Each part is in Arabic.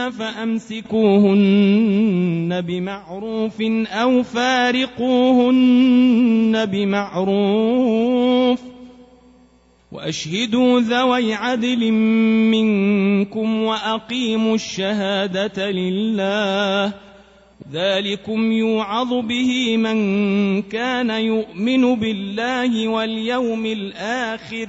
اجلهن فامسكوهن بمعروف أو فارقوهن بمعروف واشهدوا ذوي عدل منكم واقيموا الشهاده لله ذلكم يوعظ به من كان يؤمن بالله واليوم الآخر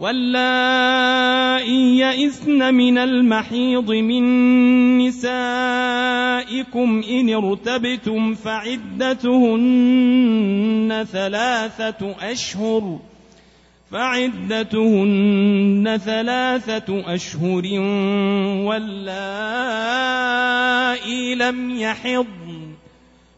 واللائي يئسن من المحيض من نسائكم إن ارتبتم فعدتهن ثلاثة أشهر فعدتهن ثلاثة أشهر واللائي لم يحضن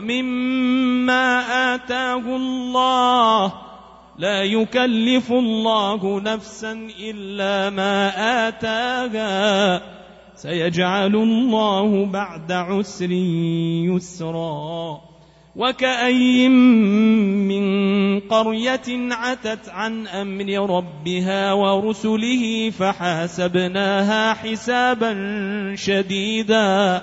مما آتاه الله. لا يكلف الله نفسا إلا ما آتاها. سيجعل الله بعد عسر يسرا. وكأي من قرية عتت عن أمر ربها ورسله فحاسبناها حسابا شديدا.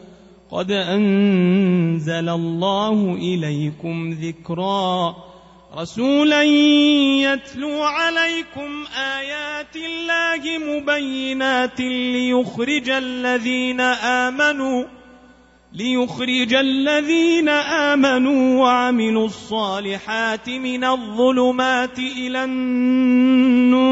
قد أنزل الله إليكم ذكرا. رسولا يتلو عليكم آيات الله مبينات ليخرج الذين آمنوا ليخرج الذين آمنوا وعملوا الصالحات من الظلمات إلى النور.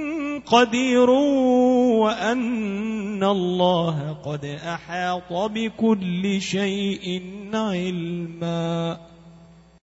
قدير وأن الله قد أحاط بكل شيء علما.